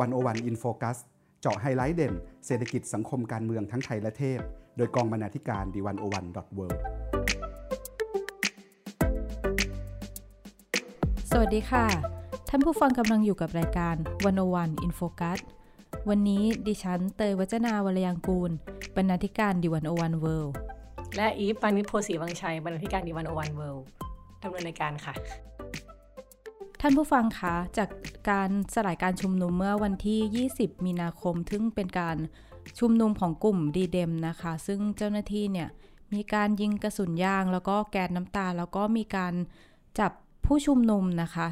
One O One In Focus เจาะไฮไลท์เด่น เศรษฐกิจสังคมการเมืองทั้งไทยและเทศโดยกองบรรณาธิการ The One O One dot Worldสวัสดีค่ะ ท่านผู้ฟังกำลังอยู่กับรายการ One O One In Focus วันนี้ดิฉันเตยวจนาวรรลยางกูร บรรณาธิการ The One O One Worldและอีฟปาณิส โพธิ์ศรีวังชัยบรรณาธิการ The One O One World ดำเนินรายการค่ะ ท่านผู้ฟังคะจากการสลายการชุมนุมเมื่อวันที่ 20 มีนาคมซึ่งเป็นการชุมนุมของกลุ่มดีเดมนะคะ ซึ่งเจ้าหน้าที่เนี่ยมีการยิงกระสุนยาง แล้วก็แก๊สน้ำตา แล้วก็มีการจับผู้ชุมนุมนะคะ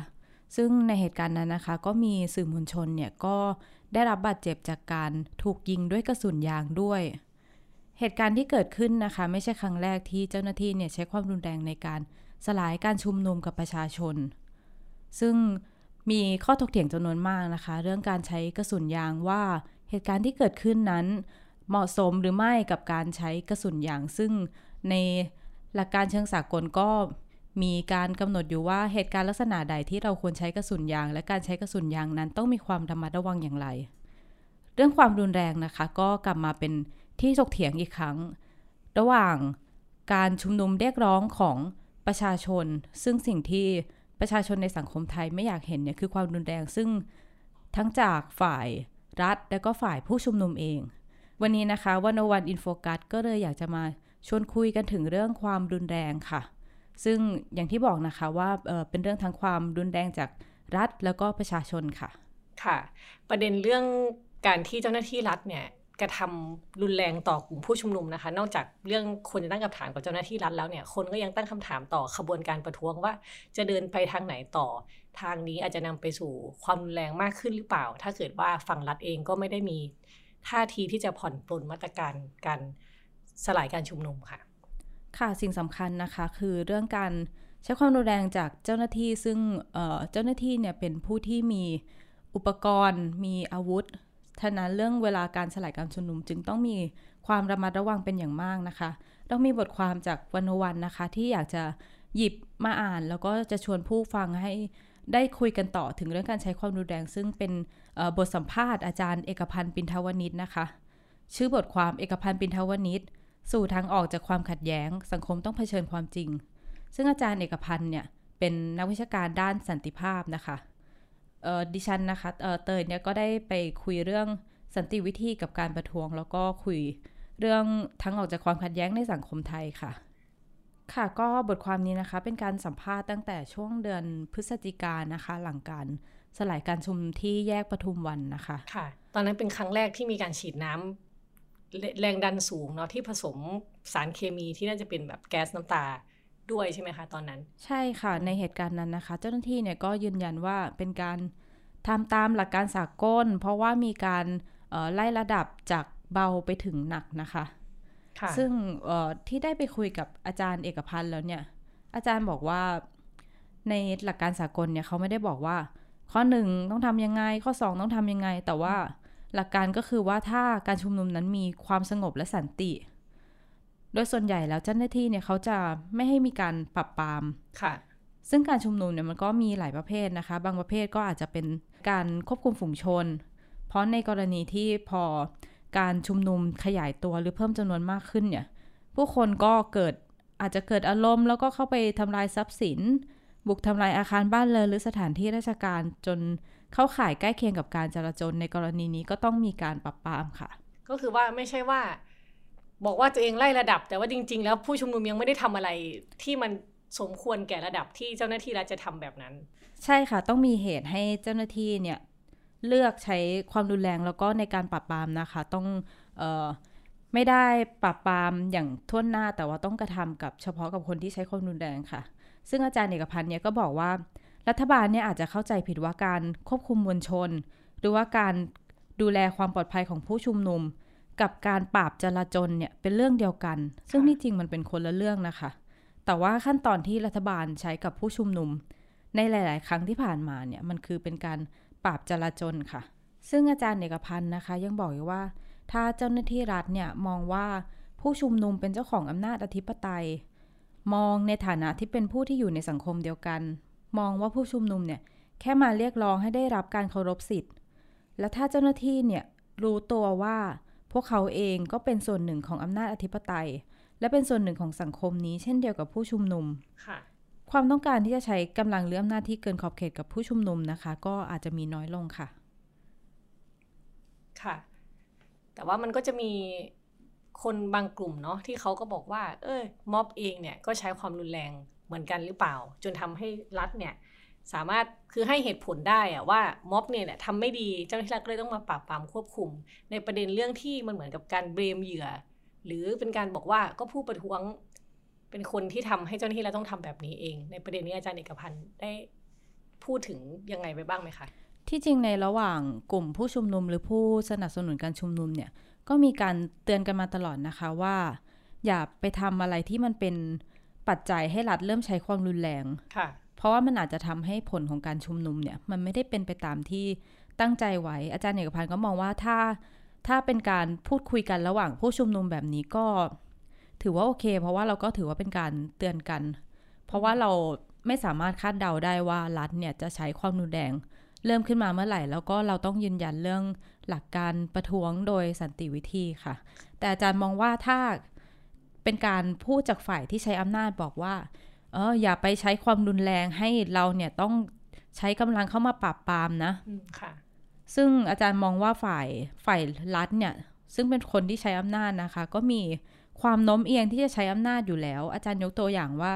ซึ่งในเหตุการณ์นั้นนะคะ ก็มีสื่อมวลชนเนี่ยก็ได้รับบาดเจ็บจากการถูกยิงด้วยกระสุนยางด้วย เหตุการณ์ที่เกิดขึ้นนะคะ ไม่ใช่ครั้งแรกที่เจ้าหน้าที่เนี่ยใช้ความรุนแรงในการสลายการชุมนุมกับประชาชน ซึ่งมีข้อถกเถียงจำนวนมากนะคะ เรื่องการใช้กระสุนยางว่าเหตุการณ์ที่เกิดขึ้นนั้น เหมาะสมหรือไม่กับการใช้กระสุนยาง ซึ่งในหลักการเชิงสากลก็มีการกำหนดอยู่ว่าเหตุการณ์ลักษณะใดที่เราควรใช้กระสุนยาง และการใช้กระสุนยางนั้นต้องมีความระมัดระวังอย่างไร เรื่องความรุนแรงนะคะ ก็กลับมาเป็นที่ถกเถียงอีกครั้ง ระหว่างการชุมนุมเรียกร้องของประชาชน ซึ่งสิ่งที่ ประชาชนในสังคมไทยไม่อยากเห็นเนี่ยคือความรุนแรงซึ่งทั้งจากฝ่ายรัฐ และก็ฝ่ายผู้ชุมนุมเอง วันนี้นะคะวันวันอินโฟกัสก็เลยอยากจะมาชวนคุยกันถึงเรื่องความรุนแรงค่ะ ซึ่งอย่างที่บอกนะคะว่าเเป็นเรื่องทั้งความรุนแรงจากรัฐแล้วก็ประชาชนค่ะ ค่ะ ประเด็นเรื่องการที่เจ้าหน้าที่รัฐเนี่ย กระทำรุนแรงต่อกลุ่มผู้ชุมนุมนะคะ นอกจากเรื่องคนจะตั้งคำถามกับเจ้าหน้าที่รัฐแล้วเนี่ย คนก็ยังตั้งคำถามต่อขบวนการประท้วงว่า จะเดินไปทางไหนต่อ ทางนี้อาจจะนำไปสู่ความรุนแรงมากขึ้นหรือเปล่า ถ้าเกิดว่าฝั่งรัฐเองก็ไม่ได้มีท่าทีที่จะผ่อนปลนมาตรการการสลายการชุมนุมค่ะ ค่ะสิ่งสำคัญนะคะคือเรื่องการใช้ความรุนแรงจากเจ้าหน้าที่ซึ่งเจ้าหน้าที่เนี่ยเป็นผู้ที่มีอุปกรณ์มีอาวุธ ฉะนั้นเรื่องเวลาการสลายการชุมนุมจึงต้องมีความระมัดระวังเป็นอย่างมากนะคะต้องมีบทความจากวันวันนะคะ ที่อยากจะหยิบมาอ่าน แล้วก็จะชวนผู้ฟังให้ได้คุยกันต่อถึงเรื่องการใช้ความรุนแรง ซึ่งเป็นบทสัมภาษณ์อาจารย์เอกพันธ์ปินทวนิชนะคะ ชื่อบทความเอกพันธ์ปินทวนิชสู่ทางออกจากความขัดแย้ง สังคมต้องเผชิญความจริง ซึ่งอาจารย์เอกพันธ์เนี่ยเป็นนักวิชาการด้านสันติภาพนะคะ ดิฉันนะคะเตยเนี่ยก็ได้ไปคุยเรื่องสันติวิธีกับการประท้วง แล้วก็คุยเรื่องทั้งออกจากความขัดแย้งในสังคมไทยค่ะ ค่ะก็บทความนี้นะคะเป็นการสัมภาษณ์ตั้งแต่ช่วงเดือนพฤศจิกานะคะ หลังการสลายการชุมที่แยกปทุมวันนะคะ ค่ะ ตอนนั้นเป็นครั้งแรกที่มีการฉีดน้ำแรงดันสูงเนาะที่ผสมสารเคมีที่น่าจะเป็นแบบแก๊สน้ำตา ด้วยใช่ไหมคะตอนนั้น ใช่ค่ะในเหตุการณ์นั้นนะคะ เจ้าหน้าที่เนี่ยก็ยืนยันว่าเป็นการทำตามหลักการสากล เพราะว่ามีการไล่ระดับจากเบาไปถึงหนักนะคะคะซึ่งที่ได้ไปคุยกับอาจารย์เอกพันธ์แล้วเนี่ย อาจารย์บอกว่าในหลักการสากลเนี่ยเขาไม่ได้บอกว่า ข้อหนึ่งต้องทำยังไง ข้อสองต้องทำยังไง แต่ว่าหลักการก็คือว่าถ้าการชุมนุมนั้นมีความสงบและสันติ โดยส่วนใหญ่แล้วเจ้าหน้าที่เนี่ยเขาจะไม่ให้มีการปรับปรามค่ะ ซึ่งการชุมนุมเนี่ยมันก็มีหลายประเภทนะคะ บางประเภทก็อาจจะเป็นการควบคุมฝูงชน เพราะในกรณีที่พอการชุมนุมขยายตัวหรือเพิ่มจำนวนมากขึ้นเนี่ย ผู้คนก็เกิดอาจจะเกิดอารมณ์แล้วก็เข้าไปทำลายทรัพย์สิน บุกทำลายอาคารบ้านเรือนหรือสถานที่ราชการจนเข้าข่ายใกล้เคียงกับการจราจรในกรณีนี้ก็ต้องมีการปรับปรามค่ะ ก็คือว่าไม่ใช่ว่า บอกว่าตัวเองไล่ระดับ แต่ว่าจริง ๆ แล้วผู้ชุมนุมยังไม่ได้ทำอะไรที่มันสมควรแก่ระดับที่เจ้าหน้าที่รัฐจะทำแบบนั้น ใช่ค่ะ ต้องมีเหตุให้เจ้าหน้าที่เนี่ยเลือกใช้ความรุนแรงแล้วก็ในการปราบปรามนะคะ ต้องออไม่ได้ปราบปรามอย่างท่วนหน้าแต่ว่าต้องกระทำกับเฉพาะกับคนที่ใช้ความรุนแรงค่ะ ซึ่งอาจารย์เอกพันธ์เนี่ยก็บอกว่า รัฐบาลเนี่ยอาจจะเข้าใจผิดว่าการควบคุมมวลชน หรือว่าการดูแลความปลอดภัยของผู้ชุมนุม กับการปราบจลาจลเนี่ยเป็นเรื่องเดียวกัน ซึ่งที่จริงมันเป็นคนละเรื่องนะคะ แต่ว่าขั้นตอนที่รัฐบาลใช้กับผู้ชุมนุม ในหลาย ๆ ครั้งที่ผ่านมาเนี่ยมันคือเป็นการปราบจลาจลค่ะ ซึ่งอาจารย์เอกพันธ์นะคะ ยังบอกอยู่ว่า ถ้าเจ้าหน้าที่รัฐเนี่ยมองว่าผู้ชุมนุมเป็นเจ้าของอำนาจอธิปไตย มองในฐานะที่เป็นผู้ที่อยู่ในสังคมเดียวกัน มองว่าผู้ชุมนุมเนี่ยแค่มาเรียกร้องให้ได้รับการเคารพสิทธิ์ และถ้าเจ้าหน้าที่เนี่ยรู้ตัวว่า พวกเขาเองก็เป็นส่วนหนึ่งของอำนาจอธิปไตย และเป็นส่วนหนึ่งของสังคมนี้ เช่นเดียวกับผู้ชุมนุมค่ะความต้องการที่จะใช้กำลังหรืออำนาจที่เกินขอบเขตกับผู้ชุมนุมนะคะ ก็อาจจะมีน้อยลงค่ะ ค่ะ แต่ว่ามันก็จะมีคนบางกลุ่มเนาะที่เขาก็บอกว่า เออม็อบเองเนี่ยก็ใช้ความรุนแรงเหมือนกันหรือเปล่า จนทำให้รัฐเนี่ย สามารถ คือให้เหตุผลได้อะว่าม็อบเนี่ยทำไม่ดีเจ้าหน้าที่รัฐก็เลยต้องมาปราบปรามควบคุม ในประเด็นเรื่องที่มันเหมือนกับการเบรมเหยื่อ หรือเป็นการบอกว่าก็ผู้ประท้วงเป็นคนที่ทำให้เจ้าหน้าที่รัฐต้องทำแบบนี้เอง ในประเด็นนี้อาจารย์เอกพันธ์ได้พูดถึงยังไงไปบ้างไหมคะที่จริงในระหว่างกลุ่มผู้ชุมนุมหรือผู้สนับสนุนการชุมนุมเนี่ยก็มีการเตือนกันมาตลอดนะคะว่า อย่าไปทำอะไรที่มันเป็นปัจจัยให้รัฐเริ่มใช้ความรุนแรงค่ะ เพราะว่ามันอาจจะทำให้ผลของการชุมนุมเนี่ยมันไม่ได้เป็นไปตามที่ตั้งใจไว้ อาจารย์เอกพันธ์ก็มองว่าถ้าถ้าเป็นการพูดคุยกันระหว่างผู้ชุมนุมแบบนี้ก็ ถือว่าโอเค เพราะว่าเราก็ถือว่าเป็นการเตือนกัน เพราะว่าเราไม่สามารถคาดเดาได้ว่ารัฐเนี่ยจะใช้ความรุนแรงเริ่มขึ้นมาเมื่อไหร่ แล้วก็เราต้องยืนยันเรื่องหลักการประท้วงโดยสันติวิธีค่ะ แต่อาจารย์มองว่าถ้าเป็นการพูดจากฝ่ายที่ใช้อำนาจบอกว่า อออย่าไปใช้ความรุนแรงให้เราเนี่ยต้องใช้กำลังเข้ามาปราบปรามนะอืมค่ะ ซึ่งอาจารย์มองว่าฝ่ายฝ่ายรัฐเนี่ย ซึ่งเป็นคนที่ใช้อำนาจนะคะ ก็มีความโน้มเอียงที่จะใช้อำนาจอยู่แล้ว อาจารย์ยกตัวอย่างว่า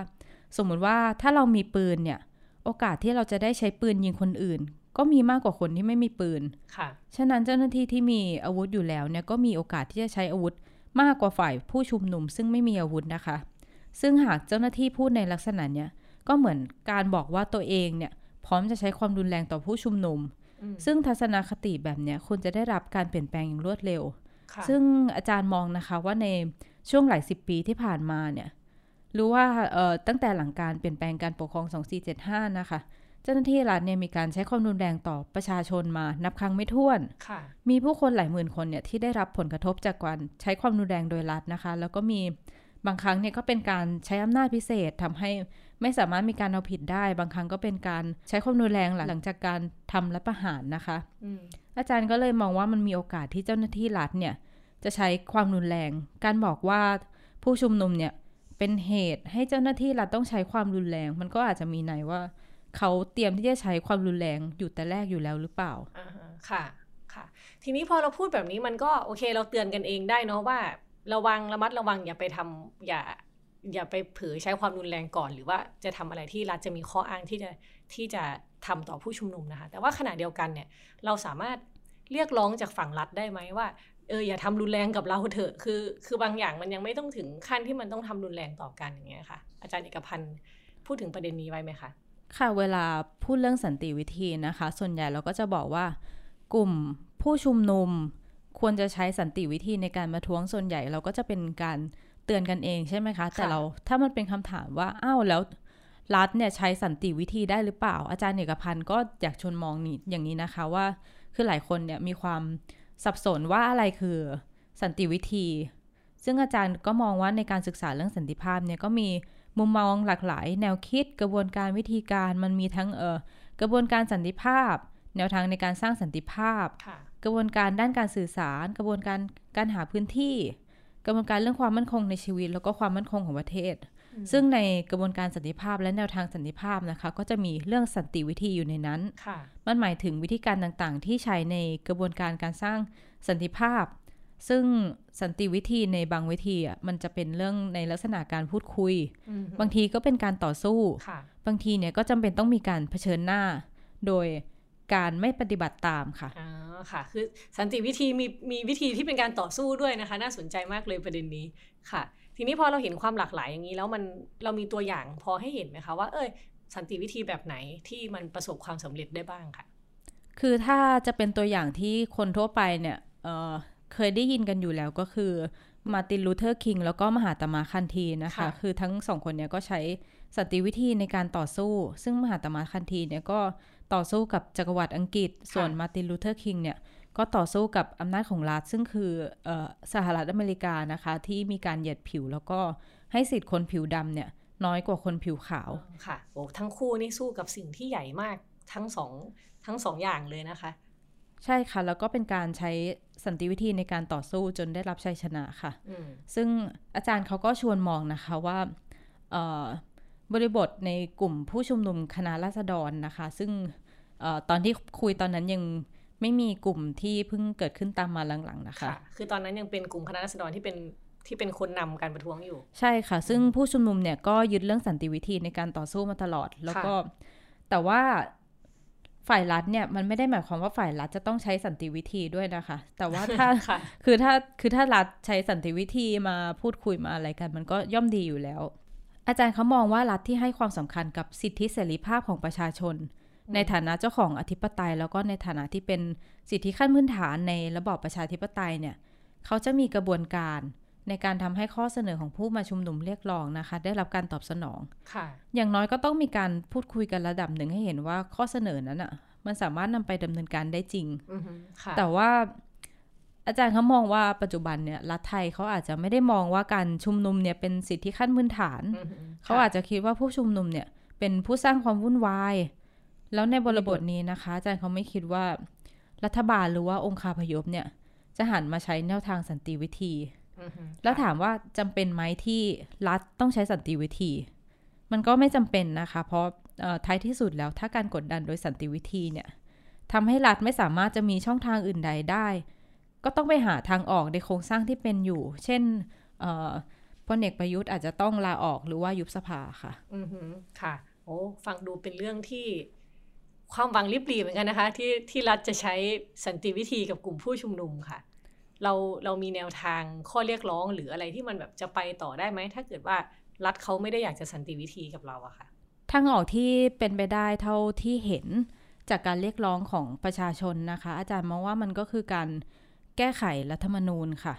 สมมุติว่าถ้าเรามีปืนเนี่ย โอกาสที่เราจะได้ใช้ปืนยิงคนอื่น ก็มีมากกว่าคนที่ไม่มีปืนค่ะ ฉะนั้นเจ้าหน้าที่ที่มีอาวุธอยู่แล้วเนี่ยก็มีโอกาสที่จะใช้อาวุธมากกว่าฝ่ายผู้ชุมนุม ซึ่งไม่มีอาวุธนะคะ ซึ่งหากเจ้าหน้าที่พูดในลักษณะเนี้ยก็เหมือนการบอกว่าตัวเองเนี่ยพร้อมจะใช้ความรุนแรงต่อผู้ชุมนุมอืมซึ่งทัศนคติแบบเนี้ยควรจะได้รับการเปลี่ยนแปลงอย่างรวดเร็วค่ะซึ่งอาจารย์มองนะคะว่าในช่วงหลายสิบปีที่ผ่านมาเนี่ยรู้ว่าเอ่อตั้งแต่หลังการเปลี่ยนแปลงการปกครอง 2475 นะคะ เจ้าหน้าที่รัฐเนี่ยมีการใช้ความรุนแรงต่อประชาชนมานับครั้งไม่ถ้วนค่ะมีผู้คนหลายหมื่นคนเนี่ยที่ได้รับผลกระทบจากการใช้ความรุนแรงโดยรัฐนะคะ แล้วก็มี บางครั้งเนี่ยก็เป็นการใช้อำนาจพิเศษทำให้ไม่สามารถมีการเอาผิดได้ บางครั้งก็เป็นการใช้ความรุนแรงหลังจากการทำรัฐประหารนะคะอืมอาจารย์ก็เลยมองว่ามันมีโอกาสที่เจ้าหน้าที่รัฐเนี่ยจะใช้ความรุนแรง การบอกว่าผู้ชุมนุมเนี่ยเป็นเหตุให้เจ้าหน้าที่รัฐต้องใช้ความรุนแรง มันก็อาจจะมีในว่า เขาเตรียมที่จะใช้ความรุนแรงอยู่แต่แรกอยู่แล้วหรือเปล่าอ่าฮะค่ะค่ะ ทีนี้พอเราพูดแบบนี้มันก็โอเคเราเตือนกันเองได้เนาะว่า ระวังระมัดระวังอย่าไปทำอย่าอย่าไปเผลอใช้ความรุนแรงก่อน หรือว่าจะทำอะไรที่รัฐจะมีข้ออ้างที่จะที่จะทำต่อผู้ชุมนุมนะคะแต่ว่าขณะเดียวกันเนี่ยเราสามารถเรียกร้องจากฝั่งรัฐได้ไหมว่าเอออย่าทำรุนแรงกับเราเถอะคือ คือบางอย่างมันยังไม่ต้องถึงขั้นที่มันต้องทำรุนแรงต่อกันอย่างเงี้ยค่ะ อาจารย์เอกพันธ์พูดถึงประเด็นนี้ไว้ไหมคะค่ะเวลาพูดเรื่องสันติวิธีนะคะ ส่วนใหญ่เราก็จะบอกว่ากลุ่มผู้ชุมนุม ควรจะใช้สันติวิธีในการมาท้วงส่วนใหญ่เราก็จะเป็นการเตือนกันเองใช่ไหมคะ แต่เราถ้ามันเป็นคำถามว่าอ้าวแล้วรัฐเนี่ยใช้สันติวิธีได้หรือเปล่า อาจารย์เอกพันธ์ก็อยากชวนมองนี่อย่างนี้นะคะว่า คือหลายคนเนี่ยมีความสับสนว่าอะไรคือสันติวิธี ซึ่งอาจารย์ก็มองว่าในการศึกษาเรื่องสันติภาพเนี่ยก็มีมุมมองหลากหลาย แนวคิดกระบวนการวิธีการมันมีทั้งเออกระบวนการสันติภาพ แนวทางในการสร้างสันติภาพค่ะ กระบวนการด้านการสื่อสาร กระบวนการการหาพื้นที่ กระบวนการเรื่องความมั่นคงในชีวิต แล้วก็ความมั่นคงของประเทศ ซึ่งในกระบวนการสันติภาพและแนวทางสันติภาพนะคะ ก็จะมีเรื่องสันติวิธีอยู่ในนั้นค่ะมันหมายถึงวิธีการต่างๆ ที่ใช้ในกระบวนการการสร้างสันติภาพ ซึ่งสันติวิธีในบางวิธีอะมันจะเป็นเรื่องในลักษณะการพูดคุยอืมบางทีก็เป็นการต่อสู้ค่ะบางทีเนี่ยก็จำเป็นต้องมีการเผชิญหน้า โดย การไม่ปฏิบัติตามค่ะอ๋อค่ะ คือสันติวิธีมีมีวิธีที่เป็นการต่อสู้ด้วยนะคะ น่าสนใจมากเลยประเด็นนี้ค่ะ ทีนี้พอเราเห็นความหลากหลายอย่างนี้ แล้วมันเรามีตัวอย่างพอให้เห็นไหมคะว่าเอ้ยสันติวิธีแบบไหนที่มันประสบความสำเร็จได้บ้างค่ะ คือถ้าจะเป็นตัวอย่างที่คนทั่วไปเนี่ยเอ่อเคยได้ยินกันอยู่แล้วก็คือมาร์ตินลูเทอร์คิงแล้วก็มหาตมะคานธีนะคะค่ะคือทั้งสองคนเนี่ยก็ใช้ สันติวิธีในการต่อสู้ ซึ่งมหาตมะคานธีเนี่ยก็ต่อสู้กับจักรวรรดิอังกฤษ ส่วนมาร์ตินลูเทอร์คิงเนี่ยก็ต่อสู้กับอำนาจของรัฐซึ่งคือเออสหรัฐอเมริกานะคะ ที่มีการเหยียดผิวแล้วก็ให้สิทธิ์คนผิวดำเนี่ยน้อยกว่าคนผิวขาวค่ะโอ้ทั้งคู่นี่สู้กับสิ่งที่ใหญ่มากทั้งสองทั้งสองอย่างเลยนะคะ ใช่ค่ะ แล้วก็เป็นการใช้สันติวิธีในการต่อสู้จนได้รับชัยชนะค่ะ ซึ่งอาจารย์เขาก็ชวนมองนะคะว่า บริบทในกลุ่มผู้ชุมนุมคณะราษฎรนะคะ ซึ่งอตอนที่คุยตอนนั้นยังไม่มีกลุ่มที่เพิ่งเกิดขึ้นตามมาหลังๆนะคะคือตอนนั้นยังเป็นกลุ่มคณะราษฎรที่เป็นที่เป็นคนนำการประท้วงอยู่ ใช่ค่ะ ซึ่งผู้ชุมนุมเนี่ยก็ยึดเรื่องสันติวิธีในการต่อสู้มาตลอด แล้วก็แต่ว่าฝ่ายรัฐเนี่ยมันไม่ได้หมายความว่าฝ่ายรัฐจะต้องใช้สันติวิธีด้วยนะคะ แต่ว่าถ้าคือถ้าคือถ้ารัฐใช้สันติวิธีมาพูดคุยมาอะไรกัน มันก็ย่อมดีอยู่แล้ว อาจารย์เขามองว่ารัฐที่ให้ความสำคัญกับสิทธิเสรีภาพของประชาชน ในฐานะเจ้าของอธิปไตย แล้วก็ในฐานะที่เป็นสิทธิขั้นพื้นฐานในระบอบประชาธิปไตยเนี่ยเขาจะมีกระบวนการในการทำให้ข้อเสนอของผู้มาชุมนุมเรียกร้องนะคะ ได้รับการตอบสนองค่ะ อย่างน้อยก็ต้องมีการพูดคุยกันระดับหนึ่งให้เห็นว่าข้อเสนอนั้นอะ่ะมันสามารถนำไปดำเนินการได้จริง แต่ว่า อาจารย์เขามองว่าปัจจุบันเนี่ยรัฐไทยเขาอาจจะไม่ได้มองว่าการชุมนุมเนี่ยเป็นสิทธิขั้นพื้นฐาน เขาอาจจะคิดว่าผู้ชุมนุมเนี่ยเป็นผู้สร้างความวุ่นวาย แล้วในบริบทนี้นะคะ อาจารย์เขาไม่คิดว่ารัฐบาลหรือว่าองค์คาพยพเนี่ย จะหันมาใช้แนวทางสันติวิธี แล้วถามว่าจำเป็นไหมที่รัฐต้องใช้สันติวิธี มันก็ไม่จำเป็นนะคะ เพราะท้ายที่สุดแล้วถ้าการกดดันโดยสันติวิธีเนี่ยทำให้รัฐไม่สามารถจะมีช่องทางอื่นใดได้ ก็ต้องไปหาทางออกในโครงสร้างที่เป็นอยู่ เช่นพลเอกประยุทธ์อาจจะต้องลาออกหรือว่ายุบสภาค่ะ อือค่ะ โอ้ฟังดูเป็นเรื่องที่ความหวังริบหรี่เหมือนกันนะคะ ที่ที่รัฐจะใช้สันติวิธีกับกลุ่มผู้ชุมนุมค่ะ เราเรามีแนวทางข้อเรียกร้องหรืออะไรที่มันแบบจะไปต่อได้ไหม ถ้าเกิดว่ารัฐเขาไม่ได้อยากจะสันติวิธีกับเราอะค่ะทางออกที่เป็นไปได้เท่าที่เห็นจากการเรียกร้องของประชาชนนะคะ อาจารย์มองว่ามันก็คือการ แก้ไขรัฐธรรมนูญค่ะ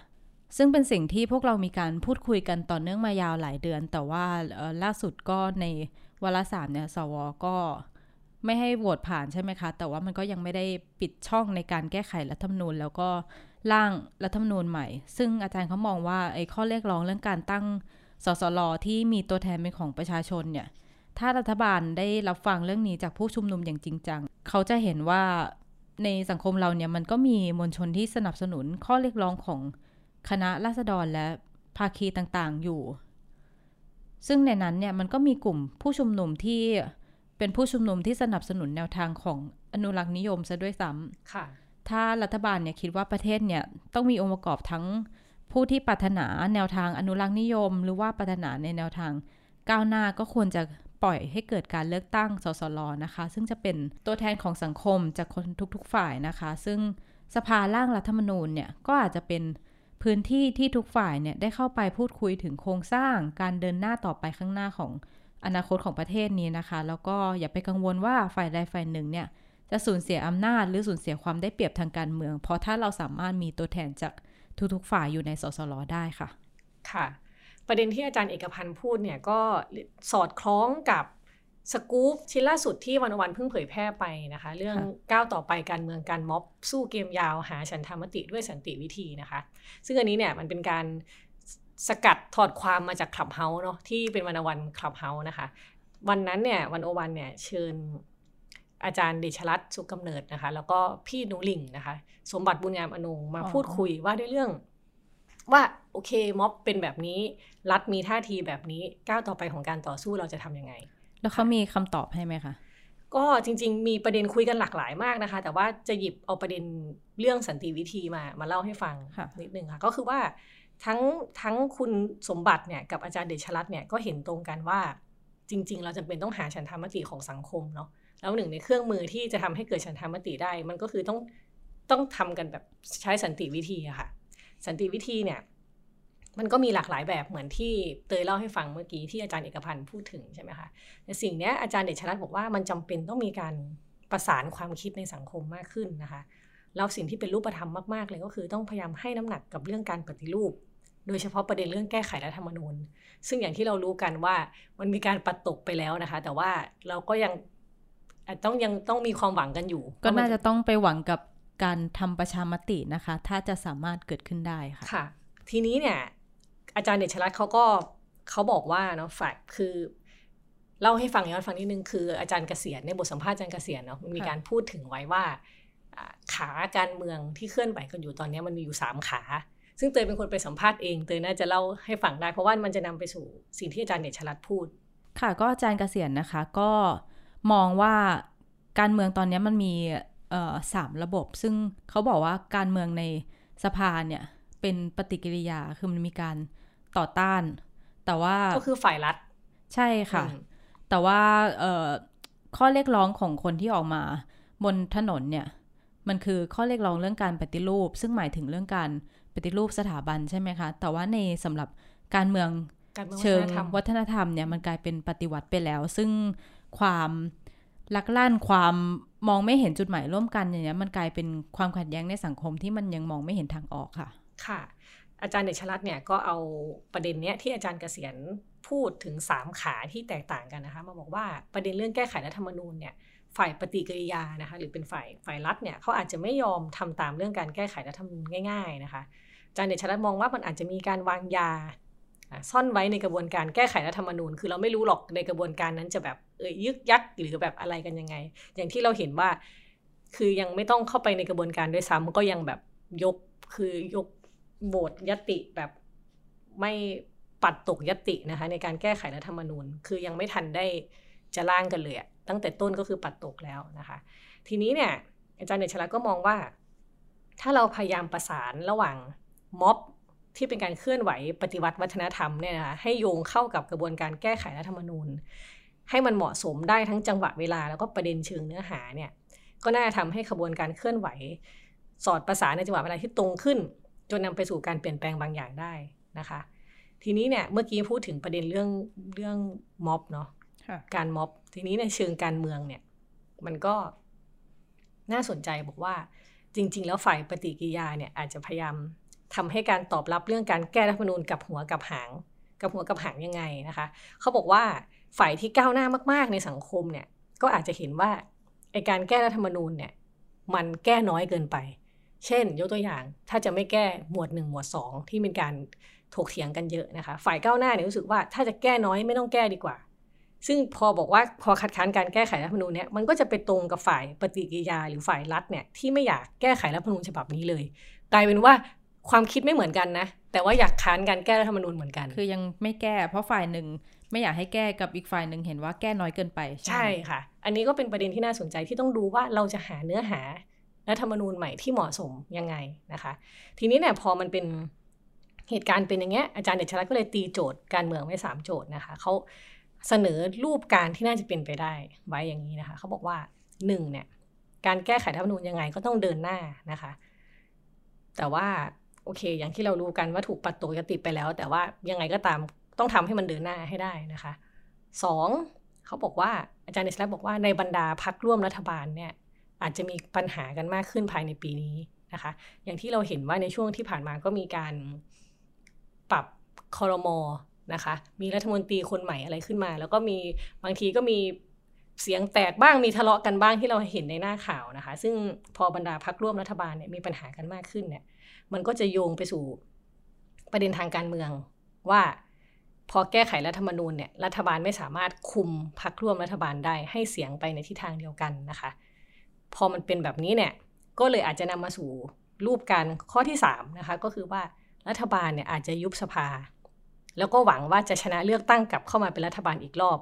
ซึ่งเป็นสิ่งที่พวกเรามีการพูดคุยกันต่อเนื่องมายาวหลายเดือน แต่ว่าล่าสุดก็ในวาระสามเนี่ยสวก็ไม่ให้โหวตผ่านใช่ไหมคะ แต่ว่ามันก็ยังไม่ได้ปิดช่องในการแก้ไขรัฐธรรมนูญ แล้วก็ร่างรัฐธรรมนูญใหม่ ซึ่งอาจารย์เขามองว่าไอ้ข้อเรียกร้องเรื่องการตั้งสสรที่มีตัวแทนเป็นของประชาชนเนี่ย ถ้ารัฐบาลได้รับฟังเรื่องนี้จากผู้ชุมนุมอย่างจริงจัง เขาจะเห็นว่า ในสังคมเราเนี่ยมันก็มีมวลชนที่สนับสนุนข้อเรียกร้องของคณะราษฎรและภาคีต่างๆอยู่ ซึ่งในนั้นเนี่ยมันก็มีกลุ่มผู้ชุมนุมที่เป็นผู้ชุมนุมที่สนับสนุนแนวทางของอนุรักษ์นิยมซะด้วยซ้ำค่ะ ถ้ารัฐบาลเนี่ยคิดว่าประเทศเนี่ยต้องมีองค์ประกอบทั้งผู้ที่ปรารถนาแนวทางอนุรักษ์นิยม หรือว่าปรารถนาในแนวทางก้าวหน้าก็ควรจะ ปล่อยให้เกิดการเลือกตั้งสสรนะคะ ซึ่งจะเป็นตัวแทนของสังคมจากคนทุกๆฝ่ายนะคะ ซึ่งสภาร่างรัฐธรรมนูญเนี่ยก็อาจจะเป็นพื้นที่ที่ทุกฝ่ายเนี่ยได้เข้าไปพูดคุยถึงโครงสร้างการเดินหน้าต่อไปข้างหน้าของอนาคตของประเทศนี้นะคะ แล้วก็อย่าไปกังวลว่าฝ่ายใดฝ่ายหนึ่งเนี่ยจะสูญเสียอำนาจหรือสูญเสียความได้เปรียบทางการเมือง เพราะถ้าเราสามารถมีตัวแทนจากทุกๆฝ่ายอยู่ในสสรได้ค่ะ ค่ะ ประเด็นที่อาจารย์เอกพันธ์พูดเนี่ยก็สอดคล้องกับสกู๊ปชิ้นล่าสุดที่วันวันเพิ่งเผยแพร่ไปนะคะ เรื่องก้าวต่อไปการเมืองการม็อบสู้เกมยาวหาฉันธรรมติด้วยสันติวิธีนะคะ ซึ่งอันนี้เนี่ยมันเป็นการสกัดถอดความมาจากคลับเฮาส์เนาะที่เป็นวันวันคลับเฮาส์นะคะ วันนั้นเนี่ยวันโอวันเนี่ยเชิญอาจารย์เดชรัตน์สุกกำเนิดนะคะ แล้วก็พี่นุลิงนะคะ สมบัติบุญงามอนงมาพูดคุยว่าด้วยเรื่อง ว่าโอเคม็อบเป็นแบบนี้ รัฐมีท่าทีแบบนี้ก้าวต่อไปของการต่อสู้เราจะทํำยังไง แล้วเขามีคำตอบให้ไหมคะก็จริง ๆ มีประเด็นคุยกันหลากหลายมากนะคะ แต่ว่าจะหยิบเอาประเด็นเรื่องสันติวิธีมามาเล่าให้ฟังนิดนึงค่ะ ก็คือว่าทั้งทั้งคุณสมบัติเนี่ยกับอาจารย์เดชรัตน์เนี่ยก็เห็นตรงกันว่าจริง ๆ เราจะเป็นต้องหาฉันทามติของสังคมเนาะแล้วหนึ่งในเครื่องมือที่จะทำให้เกิดฉันทามติได้ มันก็คือต้องต้องทำกันแบบใช้สันติวิธีอะค่ะ สันติวิธีเนี่ยมันก็มีหลากหลายแบบเหมือนที่เตยเล่าให้ฟังเมื่อกี้ที่อาจารย์เอกพันธ์พูดถึงใช่ไหมคะแต่สิ่งนี้อาจารย์เดชรัตน์บอกว่ามันจำเป็นต้องมีการประสานความคิดในสังคมมากขึ้นนะคะแล้วสิ่งที่เป็นรูปธรรมมากๆเลยก็คือต้องพยายามให้น้ำหนักกับเรื่องการปฏิรูป โดยเฉพาะประเด็นเรื่องแก้ไขรัฐธรรมนูญ ซึ่งอย่างที่เรารู้กันว่ามันมีการปัดตกไปแล้วนะคะ แต่ว่าเราก็ยังต้องยังต้องมีความหวังกันอยู่ ก็น่าจะต้องไปหวังกับ การทำประชามตินะคะ ถ้าจะสามารถเกิดขึ้นได้ค่ะค่ะ ทีนี้เนี่ย อาจารย์เดชรัตน์เขาก็เขาบอกว่าเนาะฝ่ายคือเล่าให้ฟังย้อนฟังนิดนึงคืออาจารย์เกษียณในบทสัมภาษณ์อาจารย์เกษียณเนาะมันมีการพูดถึงไว้ว่า ขาการเมืองที่เคลื่อนไหวกันอยู่ตอนนี้มันมีอยู่สามขา ซึ่งเตยเป็นคนไปสัมภาษณ์เองเตยน่าจะเล่าให้ฟังได้ เพราะว่ามันจะนำไปสู่สิ่งที่อาจารย์เดชรัตน์พูด ค่ะก็อาจารย์เกษียณนะคะ ก็มองว่าการเมืองตอนนี้มันมี สามระบบ ซึ่งเขาบอกว่าการเมืองในสภาเนี่ยเป็นปฏิกิริยาคือมันมีการต่อต้าน แต่ว่าก็คือฝ่ายรัฐ ใช่ค่ะ แต่ว่าข้อเรียกร้องของคนที่ออกมาบนถนนเนี่ย มันคือข้อเรียกร้องเรื่องการปฏิรูป ซึ่งหมายถึงเรื่องการปฏิรูปสถาบันใช่ไหมคะ แต่ว่าในสำหรับการเมืองเชิงวัฒนธรรมเนี่ยมันกลายเป็นปฏิวัติไปแล้ว ซึ่งความ ลักลั่นความมองไม่เห็นจุดหมายร่วมกันอย่างเนี้ยมันกลายเป็นความขัดแย้งในสังคมที่มันยังมองไม่เห็นทางออกค่ะ ค่ะ อาจารย์เดชรัตน์เนี่ยก็เอาประเด็นเนี้ยที่อาจารย์เกษียณพูดถึงสามขาที่แตกต่างกันนะคะมาบอกว่าประเด็นเรื่องแก้ไขรัฐธรรมนูญเนี่ยฝ่ายปฏิกิริยานะคะหรือเป็นฝ่ายฝ่ายรัฐเนี่ยเขาอาจจะไม่ยอมทำตามเรื่องการแก้ไขรัฐธรรมนูญง่าย ๆนะคะอาจารย์เดชรัตน์มองว่ามันอาจจะมีการวางยา ซ่อนไว้ในกระบวนการแก้ไขรัฐธรรมนูญ คือเราไม่รู้หรอกในกระบวนการนั้นจะแบบเอ่ยยึกยักหรือแบบอะไรกันยังไง อย่างที่เราเห็นว่า คือยังไม่ต้องเข้าไปในกระบวนการด้วยซ้ำก็ยังแบบยกคือยกโหวตยติแบบไม่ปัดตกยตินะคะ ในการแก้ไขรัฐธรรมนูญ คือยังไม่ทันได้จะร่างกันเลยตั้งแต่ต้นก็คือปัดตกแล้วนะคะ ทีนี้เนี่ยอาจารย์เดชลาก็มองว่า ถ้าเราพยายามประสานระหว่างม็อบ ที่เป็นการเคลื่อนไหวปฏิวัติวัฒนธรรมเนี่ยนะคะให้โยงเข้ากับกระบวนการแก้ไขรัฐธรรมนูญ ให้มันเหมาะสมได้ทั้งจังหวะเวลาแล้วก็ประเด็นเชิงเนื้อหาเนี่ยก็น่าทำให้ขบวนการเคลื่อนไหว สอดประสานในจังหวะเวลาที่ตรงขึ้น จนนำไปสู่การเปลี่ยนแปลงบางอย่างได้นะคะ ทีนี้เนี่ยเมื่อกี้พูดถึงประเด็นเรื่องเรื่องม็อบเนาะการม็อบ ทีนี้ในเชิงการเมืองเนี่ย มันก็น่าสนใจบอกว่าจริง ๆ แล้วฝ่ายปฏิกิริยาเนี่ยอาจจะพยายาม ทำให้การตอบรับเรื่องการแก้รัฐธรรมนูญกับหัวกับหาง กับหัวกับหางยังไงนะคะเขาบอกว่าฝ่ายที่ก้าวหน้ามากๆในสังคมเนี่ยก็อาจจะเห็นว่าไอการแก้รัฐธรรมนูญเนี่ยมันแก้น้อยเกินไป เช่น ยกตัวอย่างถ้าจะไม่แก้หมวดหนึ่งหมวดสองที่เป็นการถกเถียงกันเยอะนะคะ ฝ่ายก้าวหน้าเนี่ยรู้สึกว่าถ้าจะแก้น้อยไม่ต้องแก้ดีกว่า ซึ่งพอบอกว่าพอคัดค้านการแก้ไขรัฐธรรมนูญเนี่ยมันก็จะไปตรงกับฝ่ายปฏิกิริยาหรือฝ่ายรัฐเนี่ยที่ไม่อยากแก้ไขรัฐธรรมนูญฉบับนี้เลย กลายเป็นว่า ความคิดไม่เหมือนกันนะ แต่ว่าอยากค้านการแก้รัฐธรรมนูญเหมือนกัน คือยังไม่แก้เพราะฝ่ายหนึ่งไม่อยากให้แก้กับอีกฝ่ายหนึ่งเห็นว่าแก้น้อยเกินไป ใช่ค่ะ อันนี้ก็เป็นประเด็นที่น่าสนใจที่ต้องดูว่าเราจะหาเนื้อหารัฐธรรมนูญใหม่ที่เหมาะสมยังไงนะคะ ทีนี้เนี่ยพอมันเป็นเหตุการณ์เป็นอย่างเงี้ยอาจารย์เดชรัตน์ก็เลยตีโจทย์การเมืองไว้สามโจทย์นะคะเขาเสนอรูปการที่น่าจะเป็นไปได้ไว้อย่างนี้นะคะเขาบอกว่าหนึ่งเนี่ยการแก้ไขรัฐธรรมนูญยังไงก็ต้องเดินหน้านะคะ แต่ว่า โอเค อย่างที่เรารู้กันว่าถูกปัดตกยติไปแล้ว แต่ว่ายังไงก็ตามต้องทำให้มันเดินหน้าให้ได้นะคะสองเขาบอกว่าอาจารย์เนสแลบอกว่าในบรรดาพักร่วมรัฐบาลเนี่ยอาจจะมีปัญหากันมากขึ้นภายในปีนี้นะคะ อย่างที่เราเห็นว่าในช่วงที่ผ่านมาก็มีการปรับคอรมอนะคะ มีรัฐมนตรีคนใหม่อะไรขึ้นมา แล้วก็มีบางทีก็มีเสียงแตกบ้างมีทะเลาะกันบ้างที่เราเห็นในหน้าข่าวนะคะ ซึ่งพอบรรดาพักร่วมรัฐบาลเนี่ยมีปัญหากันมากขึ้นเนี่ย มันก็จะโยงไปสู่ประเด็นทางการเมืองว่าพอแก้ไขรัฐธรรมนูญเนี่ยรัฐบาลไม่สามารถคุมพักร่วมรัฐบาลได้ให้เสียงไปในทิศทางเดียวกันนะคะ พอมันเป็นแบบนี้เนี่ยก็เลยอาจจะนำมาสู่รูปการข้อที่3นะคะก็คือว่ารัฐบาลเนี่ยอาจจะยุบสภา แล้วก็หวังว่าจะชนะเลือกตั้งกลับเข้ามาเป็นรัฐบาลอีกรอบ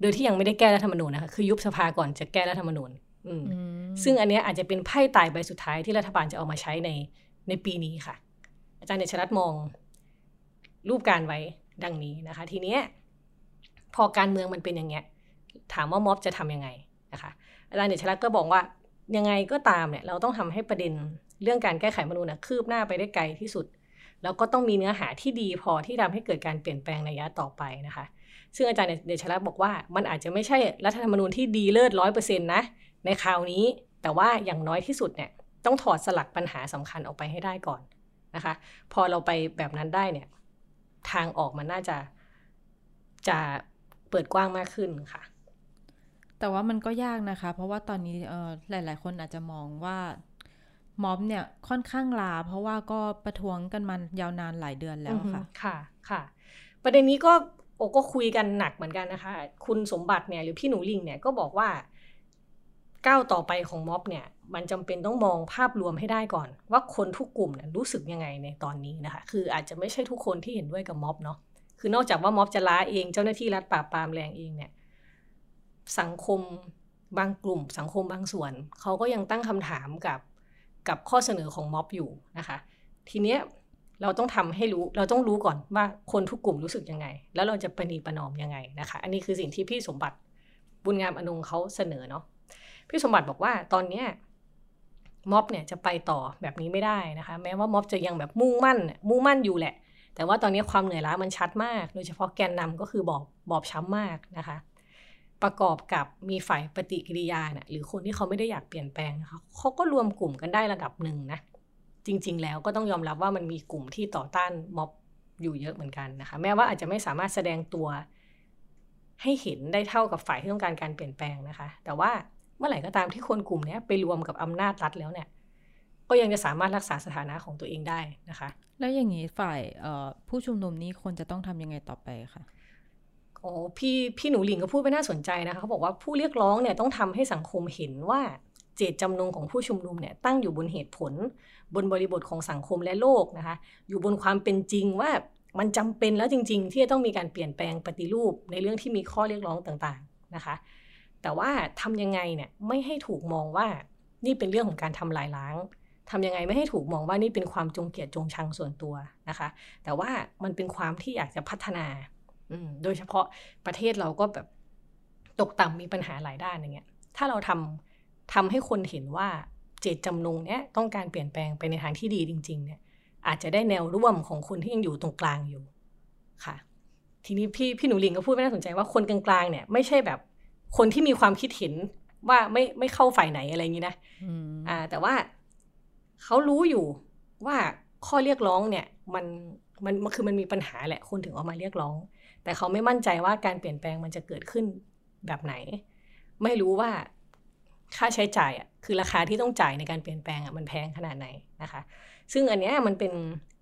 โดยที่ยังไม่ได้แก้รัฐธรรมนูญนะคะคือยุบสภาก่อนจะแก้รัฐธรรมนูญซึ่งอันนี้อาจจะเป็นไพ่ตายใบสุดท้ายที่รัฐบาลจะเอามาใช้ใน ในปีนี้ค่ะ อาจารย์เดชรัตมองรูปการไว้ดังนี้นะคะ ทีนี้พอการเมืองมันเป็นอย่างเงี้ย ถามว่าม็อบจะทํำยังไงนะคะ อาจารย์เดชรัตก็บอกว่ายังไงก็ตามเนี่ยเราต้องทำให้ประเด็นเรื่องการแก้ไขมนูญนะคืบหน้าไปได้ไกลที่สุด แล้วก็ต้องมีเนื้อหาที่ดีพอที่ทำให้เกิดการเปลี่ยนแปลงในระยะต่อไปนะคะ ซึ่งอาจารย์เดชรัตน์บอกว่ามันอาจจะไม่ใช่รัฐธรรมนูญที่ดีเลิศร้อยเปอร์เซ็นต์นะในคราวนี้ แต่ว่าอย่างน้อยที่สุดเนี่ย ต้องถอดสลักปัญหาสำคัญออกไปให้ได้ก่อนนะคะ พอเราไปแบบนั้นได้เนี่ย ทางออกมันน่าจะจะเปิดกว้างมากขึ้นค่ะ แต่ว่ามันก็ยากนะคะ เพราะว่าตอนนี้หลาย ๆ คนอาจจะมองว่าม็อบเนี่ยค่อนข้างลา เพราะว่าก็ประท้วงกันมายาวนานหลายเดือนแล้วค่ะ ค่ะ ค่ะ ประเด็นนี้ก็โอก็คุยกันหนักเหมือนกันนะคะ คุณสมบัติเนี่ยหรือพี่หนูลิงเนี่ยก็บอกว่าก้าวต่อไปของม็อบเนี่ย มันจำเป็นต้องมองภาพรวมให้ได้ก่อน ว่าคนทุกกลุ่มเนี่ยรู้สึกยังไงในตอนนี้นะคะ คืออาจจะไม่ใช่ทุกคนที่เห็นด้วยกับม็อบเนาะคือนอกจากว่าม็อบจะล้าเองเจ้าหน้าที่รัฐปราบปรามแรงเองเนี่ยสังคมบางกลุ่ม สังคมบางส่วนเขาก็ยังตั้งคำถามกับกับข้อเสนอของม็อบอยู่นะคะ ทีเนี้ยเราต้องทำให้รู้เราต้องรู้ก่อนว่าคนทุกกลุ่มรู้สึกยังไง แล้วเราจะประนีประนอมยังไงนะคะ อันนี้คือสิ่งที่พี่สมบัติบุญงามอนงเขาเสนอเนาะพี่สมบัติบอกว่าตอนเนี้ย ม็อบเนี่ยจะไปต่อแบบนี้ไม่ได้นะคะ แม้ว่าม็อบจะยังแบบมุ่งมั่น มุ่งมั่นอยู่แหละ แต่ว่าตอนนี้ความเหนื่อยล้ามันชัดมาก โดยเฉพาะแกนนำก็คือบอบบอบช้ำมากนะคะ ประกอบกับมีฝ่ายปฏิกิริยาเนี่ยหรือคนที่เขาไม่ได้อยากเปลี่ยนแปลงนะคะเขาก็รวมกลุ่มกันได้ระดับหนึ่งนะ จริง ๆ แล้วก็ต้องยอมรับว่ามันมีกลุ่มที่ต่อต้านม็อบอยู่เยอะเหมือนกันนะคะ แม้ว่าอาจจะไม่สามารถแสดงตัวให้เห็นได้เท่ากับฝ่ายที่ต้องการการเปลี่ยนแปลงนะคะ แต่ว่า มื่อไหร่ก็ตามที่คนกลุ่มนี้ไปรวมกับอำนาจรัฐแล้วเนี่ย ก็ยังจะสามารถรักษาสถานะของตัวเองได้นะคะ แล้วอย่างนี้ฝ่ายผู้ชุมนุมนี้ควรจะต้องทำยังไงต่อไปคะโอ้พี่พี่หนูหลิงก็พูดไปน่าสนใจนะคะเขาบอกว่าผู้เรียกร้องเนี่ยต้องทำให้สังคมเห็นว่าเจตจำนงของผู้ชุมนุมเนี่ยตั้งอยู่บนเหตุผล บนบริบทของสังคมและโลกนะคะ อยู่บนความเป็นจริงว่ามันจำเป็นแล้วจริง ๆ ที่จะต้องมีการเปลี่ยนแปลงปฏิรูปในเรื่องที่มีข้อเรียกร้องต่างๆนะคะ แต่ว่าทำยังไงเนี่ยไม่ให้ถูกมองว่านี่เป็นเรื่องของการทำลายล้างทำยังไงไม่ให้ถูกมองว่านี่เป็นความจงเกลียดจงชังส่วนตัวนะคะ แต่ว่ามันเป็นความที่อยากจะพัฒนาโดยเฉพาะประเทศเราก็แบบตกต่ำมีปัญหาหลายด้านอย่างเงี้ย ถ้าเราทำทำให้คนเห็นว่าเจตจำนงเนี้ยต้องการเปลี่ยนแปลงไปในทางที่ดีจริง ๆ เนี่ย อาจจะได้แนวร่วมของคนที่ยังอยู่ตรงกลางอยู่ค่ะ ทีนี้พี่พี่หนูลิงก็พูดไม่น่าสนใจว่าคนกลางๆเนี่ยไม่ใช่แบบ คนที่มีความคิดเห็นว่าไม่ไม่เข้าฝ่ายไหนอะไรอย่างนี้นะอ่า แต่ว่าเขารู้อยู่ว่าข้อเรียกร้องเนี่ยมันมันคือมันมีปัญหาแหละคนถึงออกมาเรียกร้อง แต่เขาไม่มั่นใจว่าการเปลี่ยนแปลงมันจะเกิดขึ้นแบบไหน ไม่รู้ว่าค่าใช้จ่ายอะคือราคาที่ต้องจ่ายในการเปลี่ยนแปลงอะมันแพงขนาดไหนนะคะ ซึ่งอันนี้มันเป็น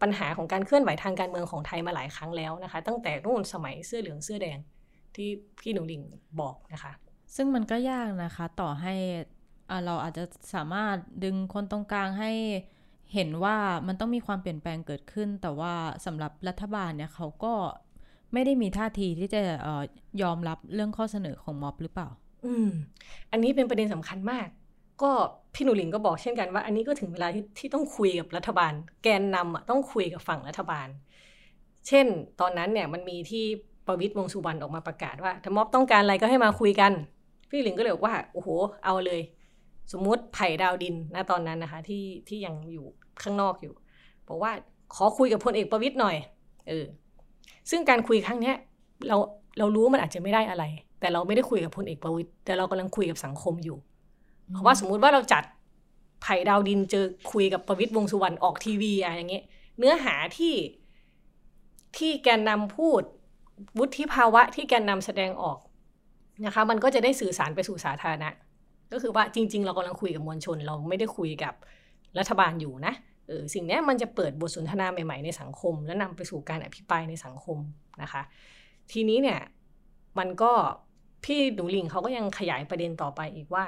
ปัญหาของการเคลื่อนไหวทางการเมืองของไทยมาหลายครั้งแล้วนะคะ ตั้งแต่รุ่นสมัยเสื้อเหลืองเสื้อแดง ที่พี่หนูลิงบอกนะคะ ซึ่งมันก็ยากนะคะ ต่อให้เราอาจจะสามารถดึงคนตรงกลางให้เห็นว่ามันต้องมีความเปลี่ยนแปลงเกิดขึ้น แต่ว่าสำหรับรัฐบาลเนี่ยเขาก็ไม่ได้มีท่าทีที่จะยอมรับเรื่องข้อเสนอของม็อบหรือเปล่า อืม อันนี้เป็นประเด็นสำคัญมาก ก็พี่หนูหลิงก็บอกเช่นกันว่า อันนี้ก็ถึงเวลาที่ที่ต้องคุยกับรัฐบาล แกนนำอะต้องคุยกับฝั่งรัฐบาล เช่น ตอนนั้นเนี่ยมันมีที่ ประวิตรวงสุวรรณออกมาประกาศว่าถ้าม็อบต้องการอะไรก็ให้มาคุยกัน พี่หลิงก็เลยบอกว่าโอ้โห เอาเลย สมมุติไผ่ดาวดินนะตอนนั้นนะคะ ที่ที่ยังอยู่ข้างนอกอยู่บอกว่าขอคุยกับพลเอกประวิตรหน่อยเออซึ่งการคุยครั้งเนี้ยเราเรารู้มันอาจจะไม่ได้อะไร แต่เราไม่ได้คุยกับพลเอกประวิตยแต่เรากำลังคุยกับสังคมอยู่เพราะว่าสมมุติว่าเราจัดไผ่ดาวดินเจอคุยกับประวิตยวงสุวรรณออกทีวีอะไรอย่างเงี้ยเนื้อหาที่ที่แกนนำพูด วุฒิภาวะที่แกนนำแสดงออกนะคะมันก็จะได้สื่อสารไปสู่สาธารณะ ก็คือว่าจริง ๆ เรากำลังคุยกับมวลชน เราไม่ได้คุยกับรัฐบาลอยู่นะเออสิ่งนี้มันจะเปิดบทสนทนาใหม่ๆในสังคม และนำไปสู่การอภิปรายในสังคมนะคะ ทีนี้เนี่ยมันก็พี่หนูลิงเขาก็ยังขยายประเด็นต่อไปอีกว่า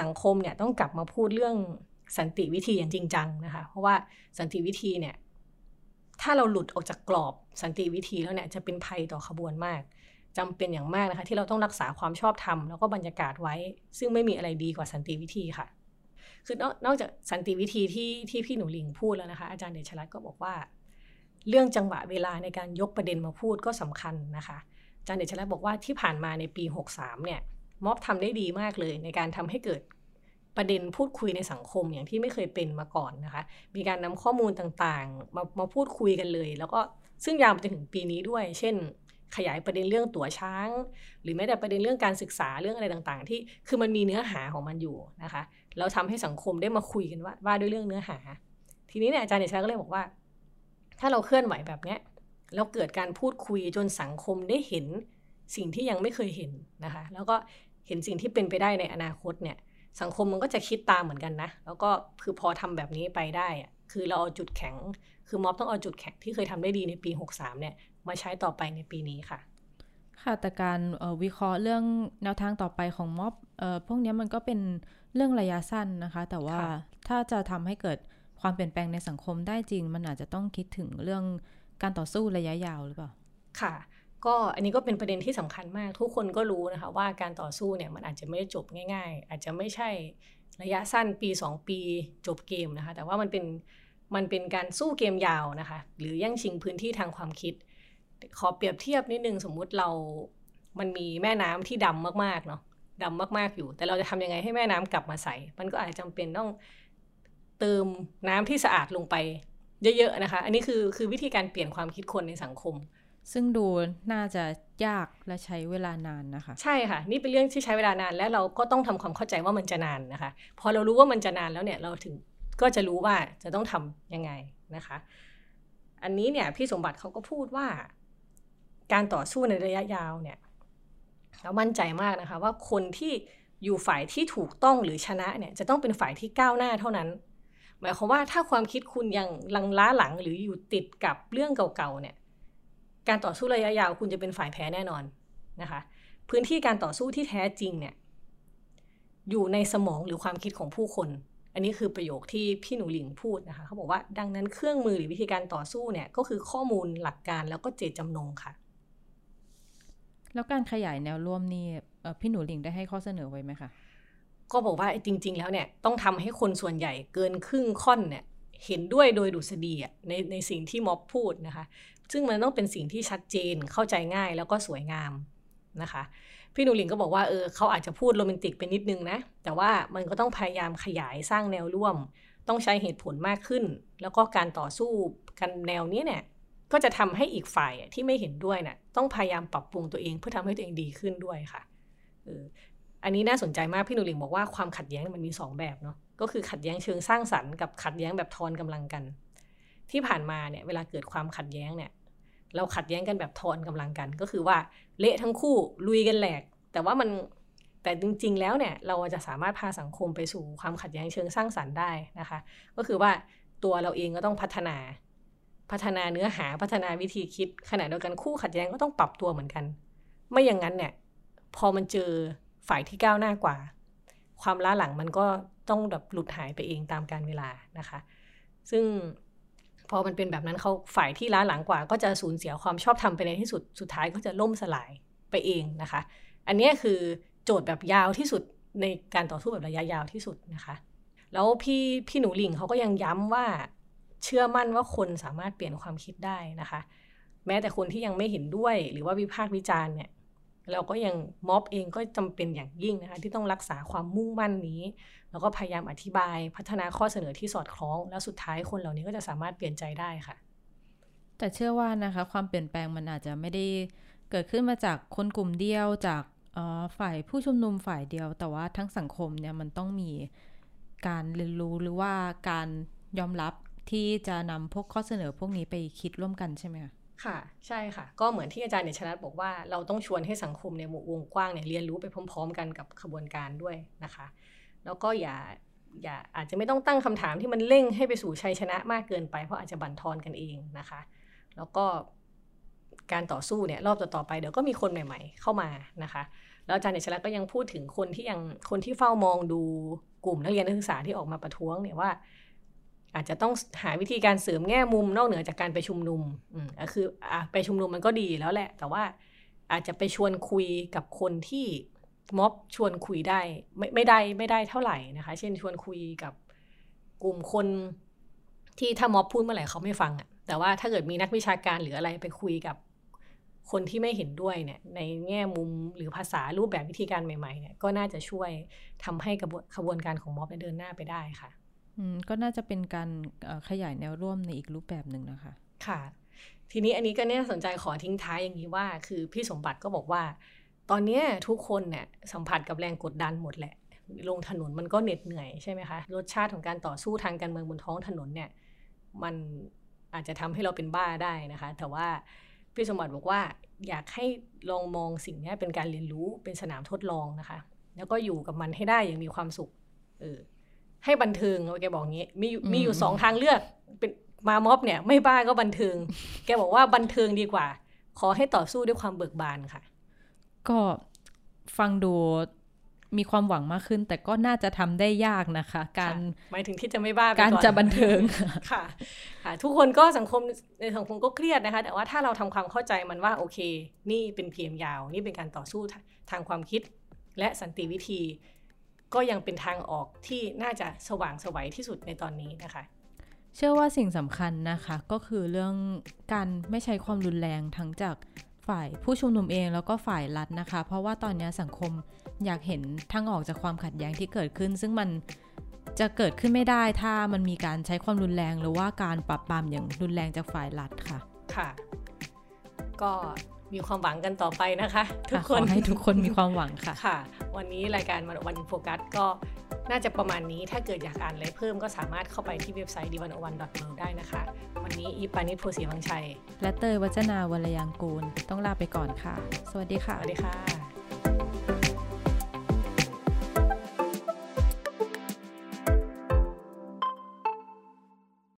สังคมเนี่ยต้องกลับมาพูดเรื่องสันติวิธีอย่างจริงจังนะคะ เพราะว่าสันติวิธีเนี่ย ถ้าเราหลุดออกจากกรอบสันติวิธีแล้วเนี่ยจะเป็นภัยต่อขบวนมากจำเป็นอย่างมากนะคะ ที่เราต้องรักษาความชอบธรรมแล้วก็บรรยากาศไว้ ซึ่งไม่มีอะไรดีกว่าสันติวิธีค่ะ คือนอกนอกจากสันติวิธีที่ที่พี่หนูลิงพูดแล้วนะคะ อาจารย์เดชรัตน์ก็บอกว่า เรื่องจังหวะเวลาในการยกประเด็นมาพูดก็สำคัญนะคะอาจารย์เดชรัตน์บอกว่าที่ผ่านมาในปี 63เนี่ยม็อบทำได้ดีมากเลยในการทำให้เกิด ประเด็นพูดคุยในสังคมอย่างที่ไม่เคยเป็นมาก่อนนะคะ มีการนำข้อมูลต่างๆ มามาพูดคุยกันเลย แล้วก็ซึ่งยาวไปจนถึงปีนี้ด้วย เช่น ขยายประเด็นเรื่องตั๋วช้าง หรือแม้แต่ประเด็นเรื่องการศึกษาเรื่องอะไรต่างๆ ที่คือมันมีเนื้อหาของมันอยู่นะคะแล้วทำให้สังคมได้มาคุยกันว่าว่าด้วยเรื่องเนื้อหา ทีนี้เนี่ยอาจารย์เดชาก็เลยบอกว่า ถ้าเราเคลื่อนไหวแบบเนี้ยแล้วเกิดการพูดคุยจนสังคมได้เห็นสิ่งที่ยังไม่เคยเห็นนะคะ แล้วก็เห็นสิ่งที่เป็นไปได้ในอนาคตเนี่ย สังคมมันก็จะคิดตามเหมือนกันนะ แล้วก็คือพอทำแบบนี้ไปได้อะคือเราเอาจุดแข็ง คือม็อบต้องเอาจุดแข็งที่เคยทำได้ดีในปี 63 เนี่ย มาใช้ต่อไปในปีนี้ค่ะคค่ะแต่การวิเคราะห์เรื่องแนวทางต่อไปของม็อบพวกนี้มันก็เป็นเรื่องระยะสั้นนะคะ แต่ว่าถ้าจะทำให้เกิดความเปลี่ยนแปลงในสังคมได้จริง มันอาจจะต้องคิดถึงเรื่องการต่อสู้ระยะยาวหรือเปล่า ค่ะ ก็อันนี้ก็เป็นประเด็นที่สำคัญมากทุกคนก็รู้นะคะว่าการต่อสู้เนี่ยมันอาจจะไม่ได้จบง่าย ๆ อาจจะไม่ใช่ระยะสั้นปี 2 ปีจบเกมนะคะ แต่ว่ามันเป็นมันเป็นการสู้เกมยาวนะคะ หรือแย่งชิงพื้นที่ทางความคิด ขอเปรียบเทียบนิดนึงสมมุติเรา มันมีแม่น้ำที่ดำมากๆเนาะดำมากๆอยู่ แต่เราจะทำยังไงให้แม่น้ำกลับมาใส มันก็อาจจะจำเป็นต้องเติมน้ำที่สะอาดลงไปเยอะๆนะคะ อันนี้คือคือวิธีการเปลี่ยนความคิดคนในสังคม ซึ่งดูน่าจะยากและใช้เวลานานนะคะ ใช่ค่ะ นี่เป็นเรื่องที่ใช้เวลานาน และเราก็ต้องทำความเข้าใจว่ามันจะนานนะคะ พอเรารู้ว่ามันจะนานแล้วเนี่ยเราถึงก็จะรู้ว่าจะต้องทํำยังไงนะคะ อันนี้เนี่ยพี่สมบัติเขาก็พูดว่า การต่อสู้ในระยะยาวเนี่ยเรามั่นใจมากนะคะ ว่าคนที่อยู่ฝ่ายที่ถูกต้องหรือชนะเนี่ยจะต้องเป็นฝ่ายที่ก้าวหน้าเท่านั้น หมายความว่าถ้าความคิดคุณยังลังล้าหลังหรืออยู่ติดกับเรื่องเก่าๆเนี่ย การต่อสู้ระยะยาวคุณจะเป็นฝ่ายแพ้แน่นอนนะคะ พื้นที่การต่อสู้ที่แท้จริงเนี่ยอยู่ในสมองหรือความคิดของผู้คน อันนี้คือประโยคที่พี่หนูหลิงพูดนะคะเขาบอกว่าดังนั้นเครื่องมือหรือวิธีการต่อสู้เนี่ยก็คือข้อมูลหลักการแล้วก็เจตจำนงค่ะ แล้วการขยายแนวร่วมนี่พี่หนูหลิงได้ให้ข้อเสนอไว้ไหมคะก็บอกว่าจริง ๆ แล้วเนี่ยต้องทำให้คนส่วนใหญ่เกินครึ่งค่อนเนี่ยเห็นด้วยโดยดุษฎีในในสิ่งที่ม็อบพูดนะคะ ซึ่งมันต้องเป็นสิ่งที่ชัดเจนเข้าใจง่ายแล้วก็สวยงามนะคะ พี่นูลิงก็บอกว่าเออเขาอาจจะพูดโรแมนติกไปนิดนึงนะ แต่ว่ามันก็ต้องพยายามขยายสร้างแนวร่วม ต้องใช้เหตุผลมากขึ้น แล้วก็การต่อสู้กันแนวนี้เนี่ยก็จะทำให้อีกฝ่ายที่ไม่เห็นด้วยนะ่ะต้องพยายามปรับปรุงตัวเองเพื่อทำให้ตัวเองดีขึ้นด้วยค่ะเอออันนี้น่าสนใจมากพี่นุลิงบอกว่าความขัดแย้งมันมี 2 แบบเนาะก็คือขัดแย้งเชิงสร้างสรรค์กับขัดแย้งแบบทอนกำลังกัน ที่ผ่านมาเนี่ยเวลาเกิดความขัดแย้งเนี่ย เราขัดแย้งกันแบบทอนกำลังกัน ก็คือว่าเละทั้งคู่ลุยกันแหลก แต่ว่ามันแต่จริงๆแล้วเนี่ยเราจะสามารถพาสังคมไปสู่ความขัดแย้งเชิงสร้างสรรค์ได้นะคะ ก็คือว่าตัวเราเองก็ต้องพัฒนาพัฒนาเนื้อหาพัฒนาวิธีคิดขณะเดียวกันคู่ขัดแย้งก็ต้องปรับตัวเหมือนกัน ไม่อย่างนั้นเนี่ยพอมันเจอฝ่ายที่ก้าวหน้ากว่า ความล้าหลังมันก็ต้องแบบหลุดหายไปเองตามการเวลานะคะ ซึ่ง พอมันเป็นแบบนั้นเขาฝ่ายที่ล้าหลังกว่า ก็จะสูญเสียความชอบธรรมไปในที่สุดสุดท้ายก็จะล่มสลายไปเองนะคะ อันนี้คือโจทย์แบบยาวที่สุดในการต่อสู้แบบระยะยาวที่สุดนะคะ แล้วพี่พี่หนูหลิงเขาก็ยังย้ำว่าเชื่อมั่นว่าคนสามารถเปลี่ยนความคิดได้นะคะ แม้แต่คนที่ยังไม่เห็นด้วยหรือว่าวิพากษ์วิจารณ์เนี่ย เราก็ยังม็อบเองก็จำเป็นอย่างยิ่งนะคะที่ต้องรักษาความมุ่งมั่นนี้ แล้วก็พยายามอธิบายพัฒนาข้อเสนอที่สอดคล้อง แล้วสุดท้ายคนเหล่านี้ก็จะสามารถเปลี่ยนใจได้ค่ะ แต่เชื่อว่านะคะ ความเปลี่ยนแปลงมันอาจจะไม่ได้เกิดขึ้นมาจากคนกลุ่มเดียวจากฝ่ายผู้ชุมนุมฝ่ายเดียว แต่ว่าทั้งสังคมเนี่ยมันต้องมีการเรียนรู้หรือว่าการยอมรับที่จะนำพวกข้อเสนอพวกนี้ไปคิดร่วมกันใช่ไหมคะ ค่ะใช่ค่ะ ก็เหมือนที่อาจารย์เนชนัทบอกว่าเราต้องชวนให้สังคมในวงกว้างเนี่ยเรียนรู้ไปพร้อม ๆ กันกับขบวนการด้วยนะคะ แล้วก็อย่าอย่าอาจจะไม่ต้องตั้งคำถามที่มันเร่งให้ไปสู่ชัยชนะมากเกินไปเพราะอาจจะบั่นทอนกันเองนะคะ แล้วก็การต่อสู้เนี่ยรอบต่อๆไปเดี๋ยวก็มีคนใหม่ ๆ เข้ามานะคะ แล้วอาจารย์เนชนัทก็ยังพูดถึงคนที่ยังคนที่เฝ้ามองดูกลุ่มนักเรียนนักศึกษาที่ออกมาประท้วงเนี่ยว่า อาจจะต้องหาวิธีการเสริมแง่มุมนอกเหนือจากการไปชุมนุมอืมก็คืออะไปชุมนุมมันก็ดีแล้วแหละ แต่ว่าอาจจะไปชวนคุยกับคนที่ม็อบชวนคุยได้ไม่ไม่ได้ไม่ได้เท่าไหร่นะคะ เช่นชวนคุยกับกลุ่มคนที่ถ้าม็อบพูดเมื่อไหร่เขาไม่ฟังอะแต่ว่าถ้าเกิดมีนักวิชาการหรืออะไรไปคุยกับคนที่ไม่เห็นด้วยเนี่ยในแง่มุมหรือภาษารูปแบบวิธีการใหม่ๆเนี่ยก็น่าจะช่วยทำให้กระบวนการของม็อบเดินหน้าไปได้ค่ะ ก็น่าจะเป็นการขยายแนวร่วมในอีกรูปแบบหนึ่งนะคะ ค่ะ ทีนี้อันนี้ก็น่าสนใจขอทิ้งท้ายอย่างนี้ว่า คือพี่สมบัติก็บอกว่า ตอนนี้ทุกคนเนี่ยสัมผัสกับแรงกดดันหมดแหละ ลงถนนมันก็เหน็ดเหนื่อยใช่ไหมคะรสชาติของการต่อสู้ทางการเมืองบนท้องถนนเนี่ย มันอาจจะทำให้เราเป็นบ้าได้นะคะ แต่ว่าพี่สมบัติบอกว่าอยากให้ลองมองสิ่งนี้เป็นการเรียนรู้เป็นสนามทดลองนะคะ แล้วก็อยู่กับมันให้ได้อย่างมีความสุขเออ ให้บันเทิงแกบอกงี้ มีมีอยู่สองทางเลือกเป็นมาม็อบเนี่ย ไม่บ้าก็บันเทิง แกบอกว่าบันเทิงดีกว่า ขอให้ต่อสู้ด้วยความเบิกบานค่ะ ก็ฟังดูมีความหวังมากขึ้น แต่ก็น่าจะทำได้ยากนะคะ การหมายถึงที่จะไม่บ้าไปการก่อนจะบันเทิงค่ะค่ะ ทุกคนก็สังคมในสังคมก็เครียดนะคะ แต่ว่าถ้าเราทำความเข้าใจมันว่าโอเค นี่เป็นเพียงยาว นี่เป็นการต่อสู้ทางความคิด และสันติวิธี ก็ยังเป็นทางออกที่น่าจะสว่างไสวัยที่สุดในตอนนี้นะคะ เชื่อว่าสิ่งสำคัญนะคะก็คือเรื่องการไม่ใช้ความรุนแรงทั้งจากฝ่ายผู้ชุมนุมเองแล้วก็ฝ่ายรัฐนะคะ เพราะว่าตอนนี้สังคมอยากเห็นทางออกจากความขัดแย้งที่เกิดขึ้น ซึ่งมันจะเกิดขึ้นไม่ได้ถ้ามันมีการใช้ความรุนแรงหรือว่าการปรับปรามอย่างรุนแรงจากฝ่ายรัฐค่ะ ค่ะ ก็ มีความหวังกันต่อไปนะคะ ทุกค่ะคขนอให้ทุกคนมีความหวังค่ะค่ะ วันนี้รายการวันโฟกัสก็น่าจะประมาณนี้ถ้าเกิดอยากอ่านอะไรเพิ่มก็สามารถเข้าไปที่เว็บไซต์ d 1 1 w o r l d ได้นะคะ วันนี้อีปานิชโพสีวังชัย และเตยวัจนาวรยางกูล ต้องลาไปก่อนค่ะ สวัสดีสค่ะวัสดีค่ะ